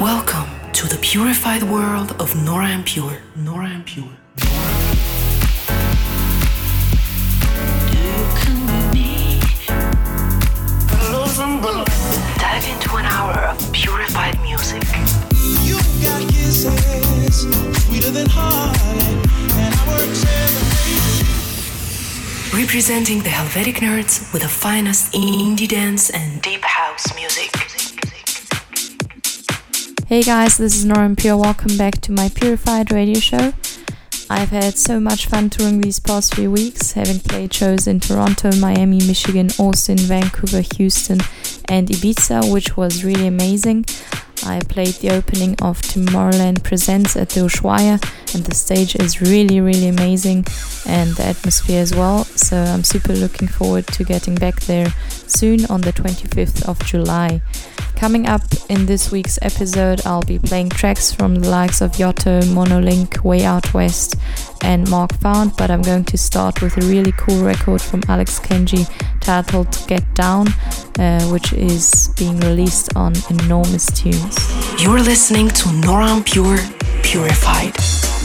Welcome to the purified world of Nora En Pure. Nora En Pure. Dive into an hour of purified music. You got kisses sweeter than honey, and our Representing the Helvetic nerds with the finest indie dance and deep house Hey guys, this is Nora En Pure. Welcome back to my Purified radio show. I've had so much fun touring these past few weeks, having played shows in Toronto, Miami, Michigan, Austin, Vancouver, Houston, and Ibiza, which was really amazing. I played the opening of Tomorrowland Presents at the Ushuaia, and the stage is really, really amazing, and the atmosphere as well. So I'm super looking forward to getting back there soon on the 25th of July. Coming up in this week's episode, I'll be playing tracks from the likes of Yotto, Monolink, Way Out West, and Mark Found, but I'm going to start with a really cool record from Alex Kenji titled Get Down, uh, which is being released on Enormous Tunes. You're listening to Nora En Pure Purified.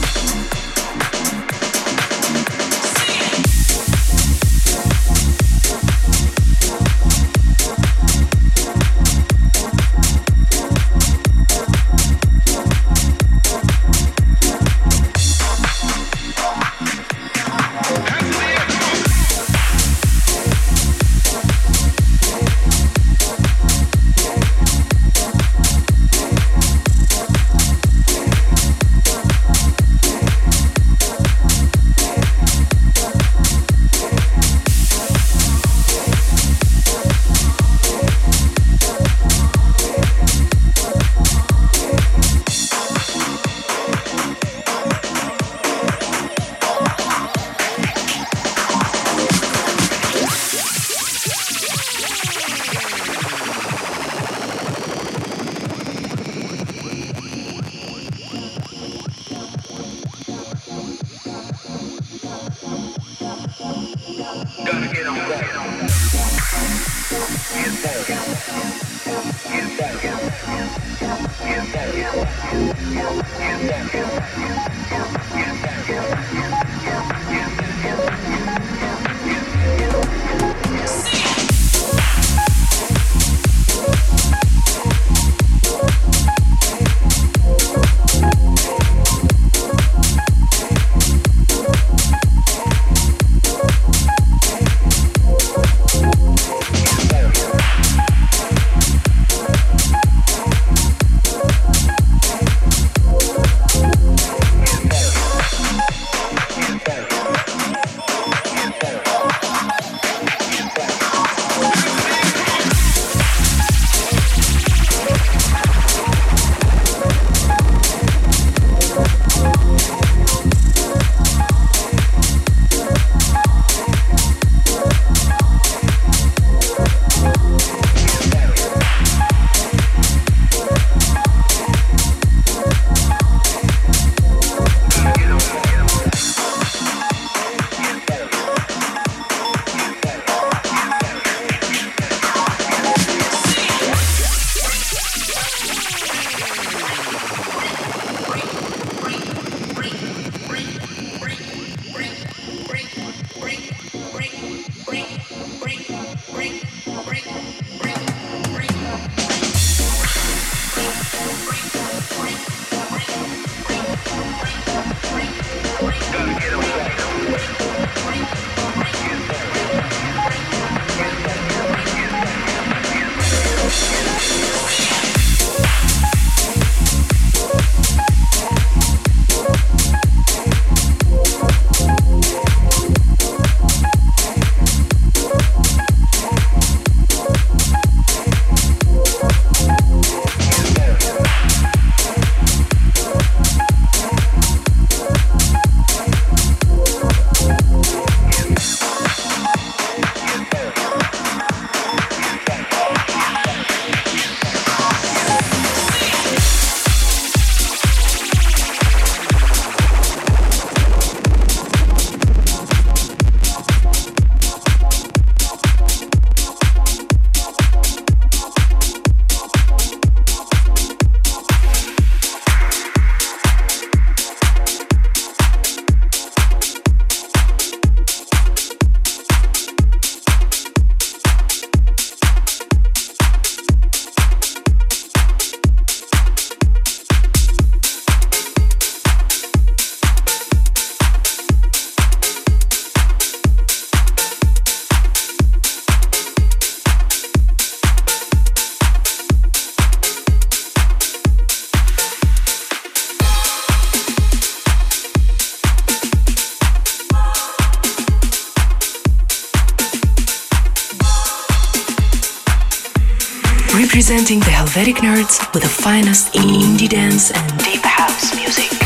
Representing the Helvetic nerds with the finest indie dance and deep house music.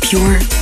Pure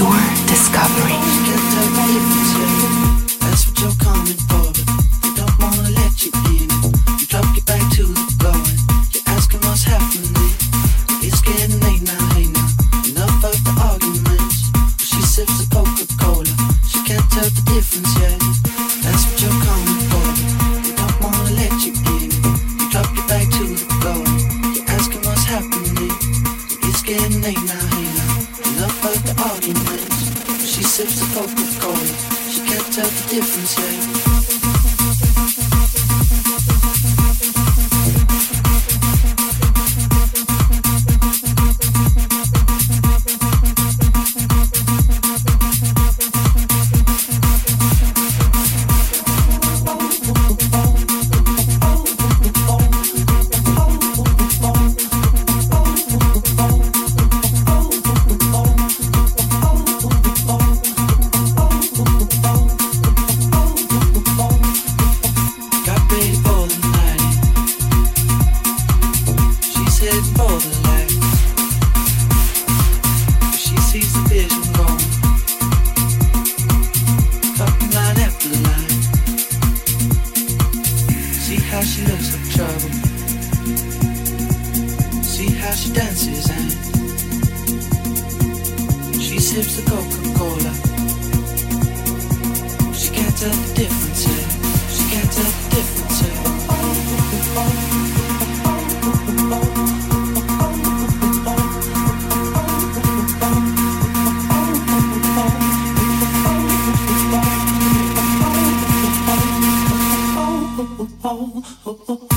pure discovery. ほっほっ。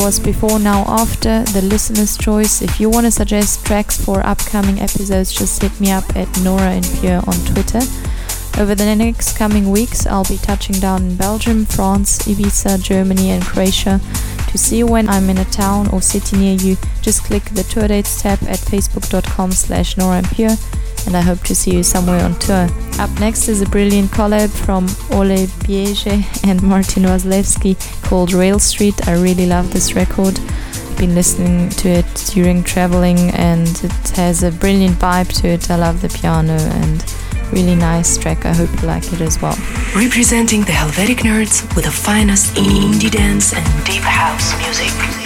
Was before, now, after the listener's choice. If you want to suggest tracks for upcoming episodes, just hit me up at Nora En Pure on Twitter. Over the next coming weeks, I'll be touching down in Belgium, France, Ibiza, Germany, and Croatia. To see when I'm in a town or city near you, just click the tour dates tab at facebook.com slash Nora En Pure and I hope to see you somewhere on tour. Up next is a brilliant collab from Ole Biege and Martin Wasilewski called Rail Street. I really love this record. I've been listening to it during traveling and it has a brilliant vibe to it. I love the piano and really nice track. I hope you like it as well. Representing the Helvetic Nerds with the finest indie dance and deep house music.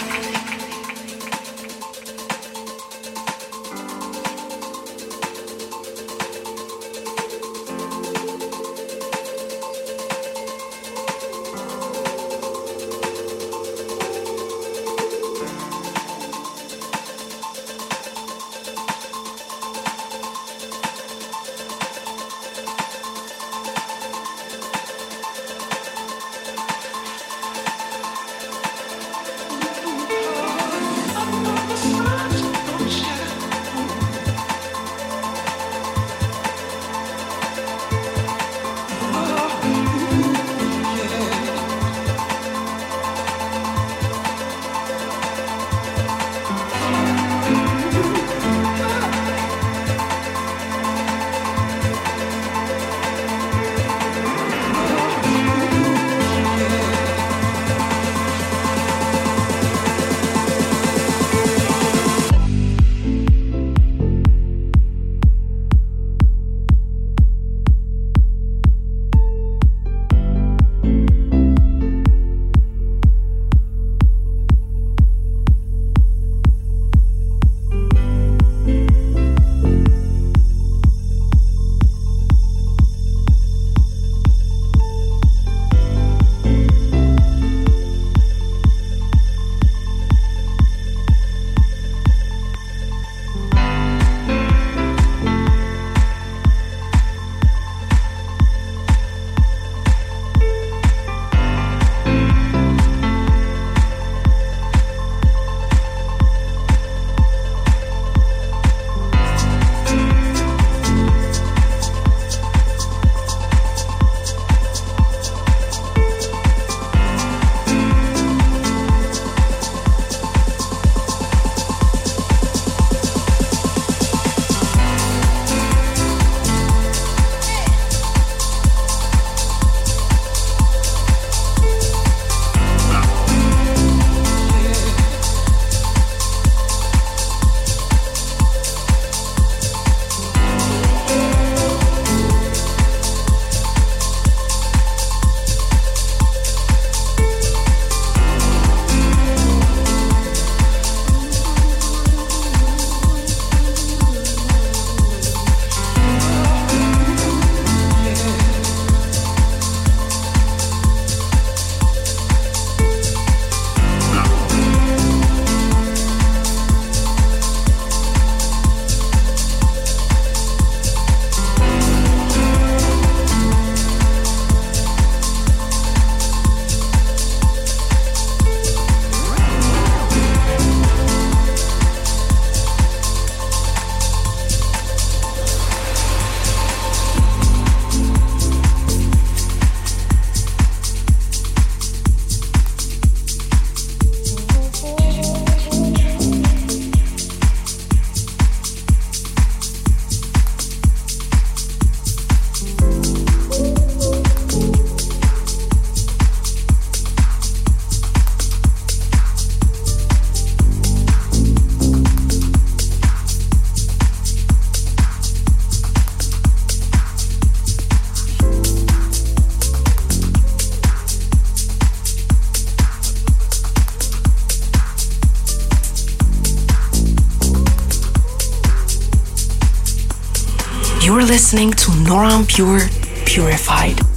Listening to Nora En Pure Purified.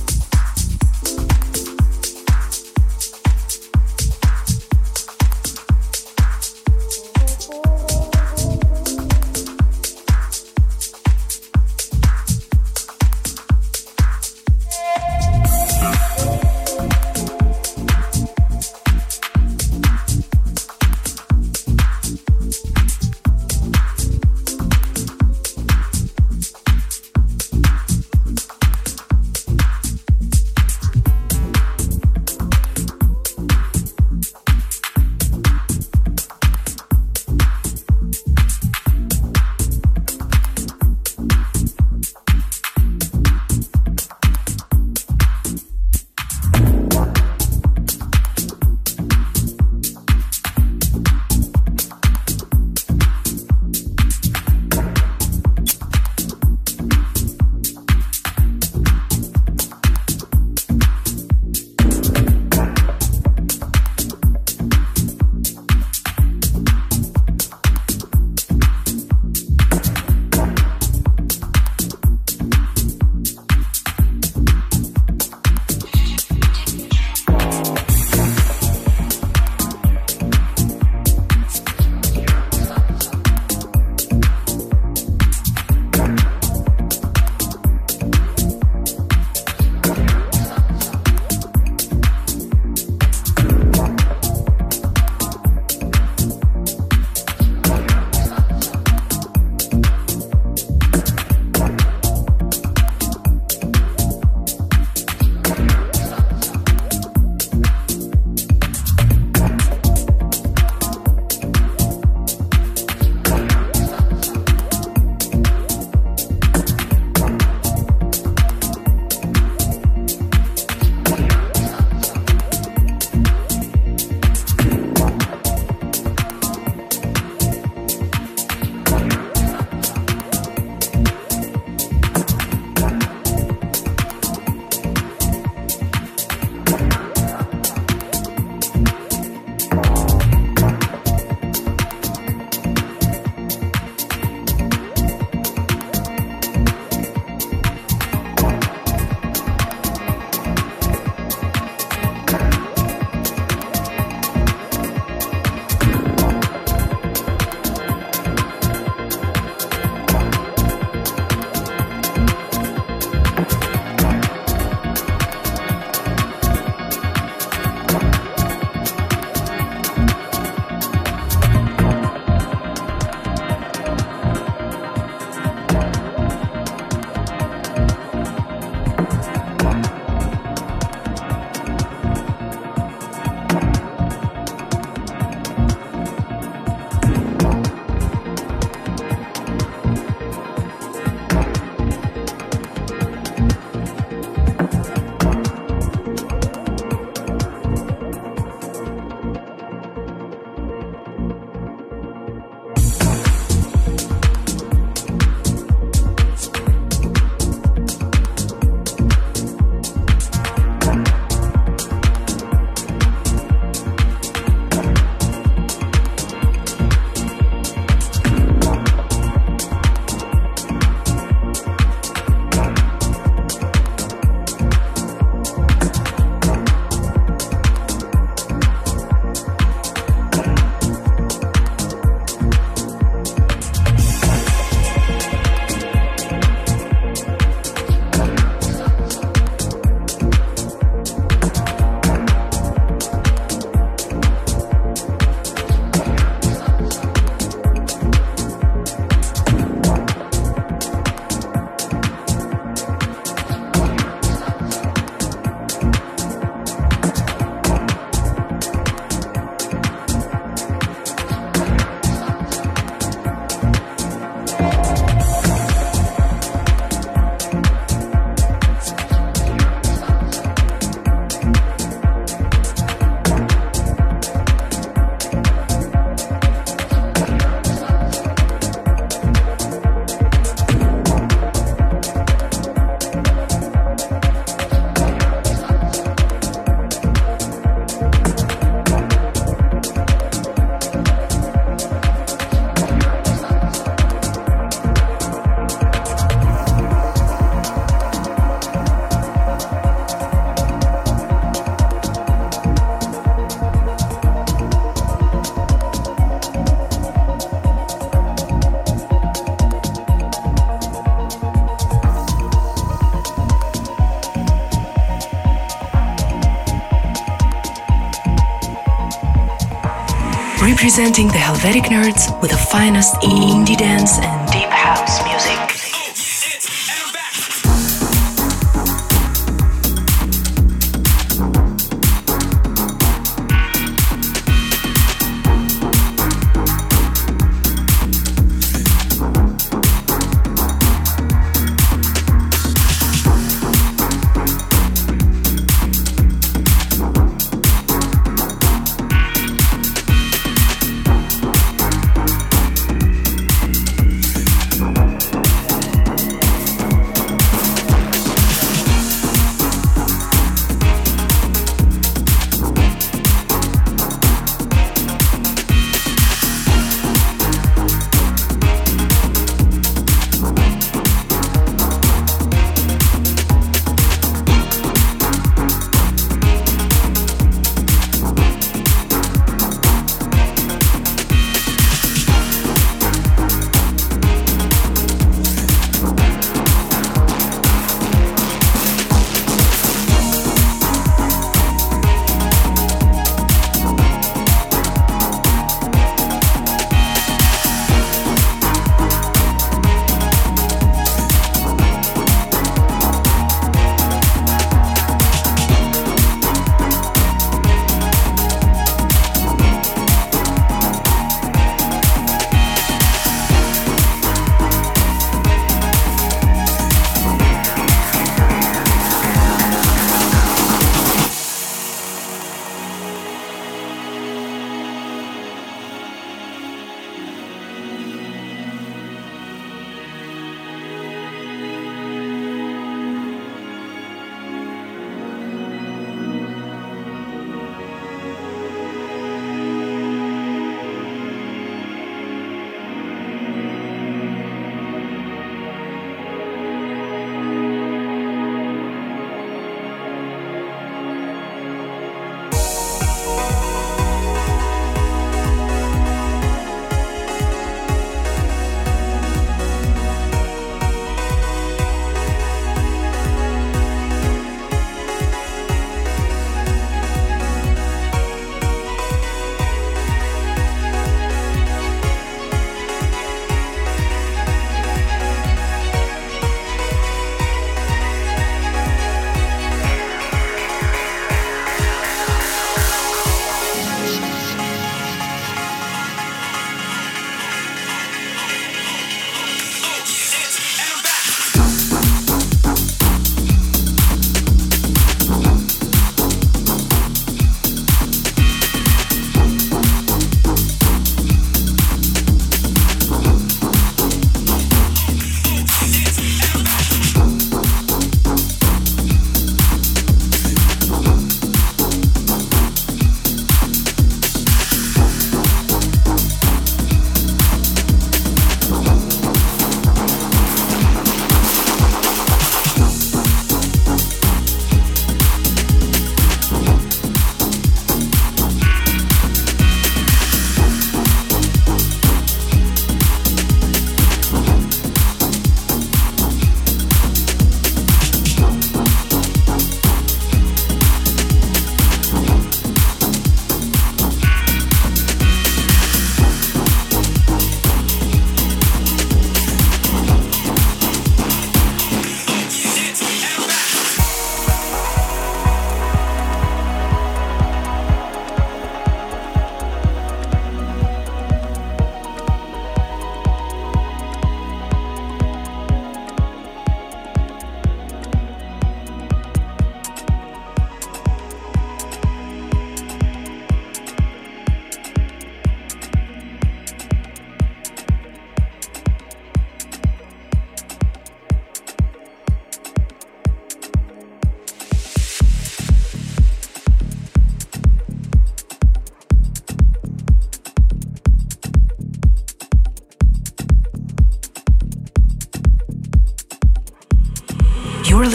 Representing the Helvetic nerds with the finest indie dance and deep house music.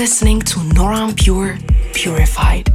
Listening to Nora En Pure Purified.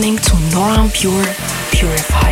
Listening to Nora En Pure Purified.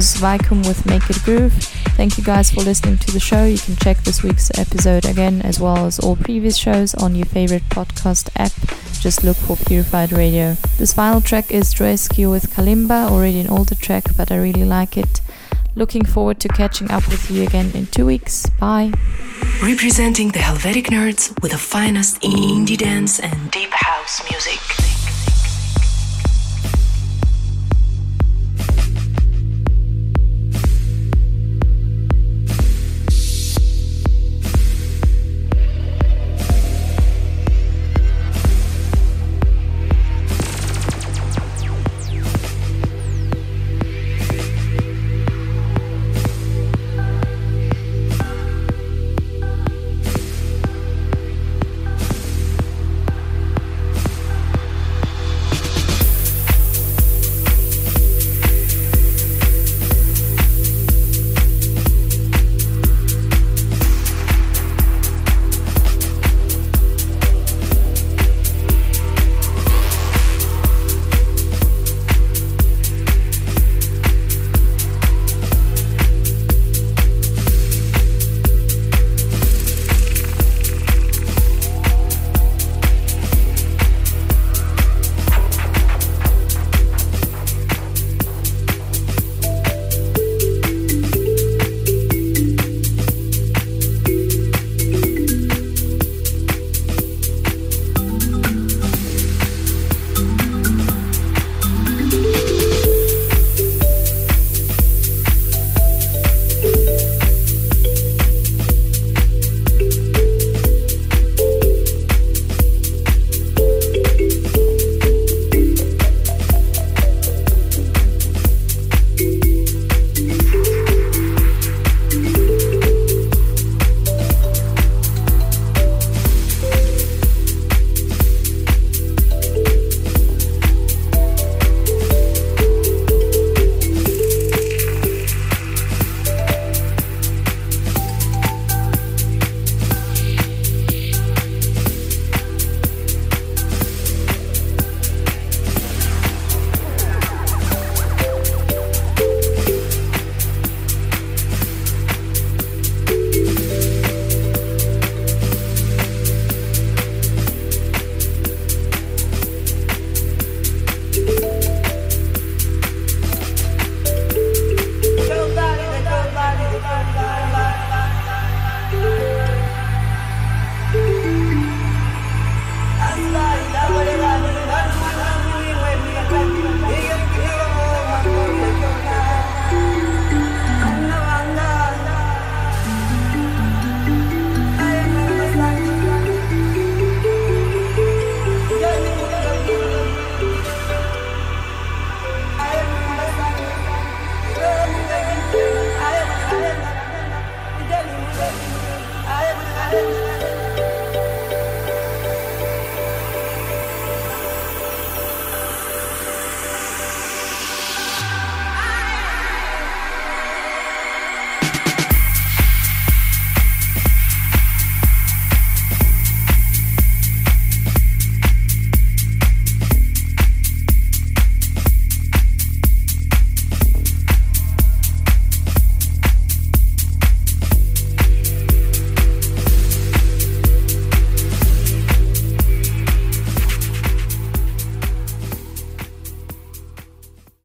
Was Vicum with Make It Groove. Thank you guys for listening to the show. You can check this week's episode again, as well as all previous shows, on your favorite podcast app. Just look for Purified Radio. This final track is Droesky with Kalimba, already an older track, but I really like it. Looking forward to catching up with you again in two weeks. Bye. Representing the Helvetic nerds with the finest indie dance and deep house music.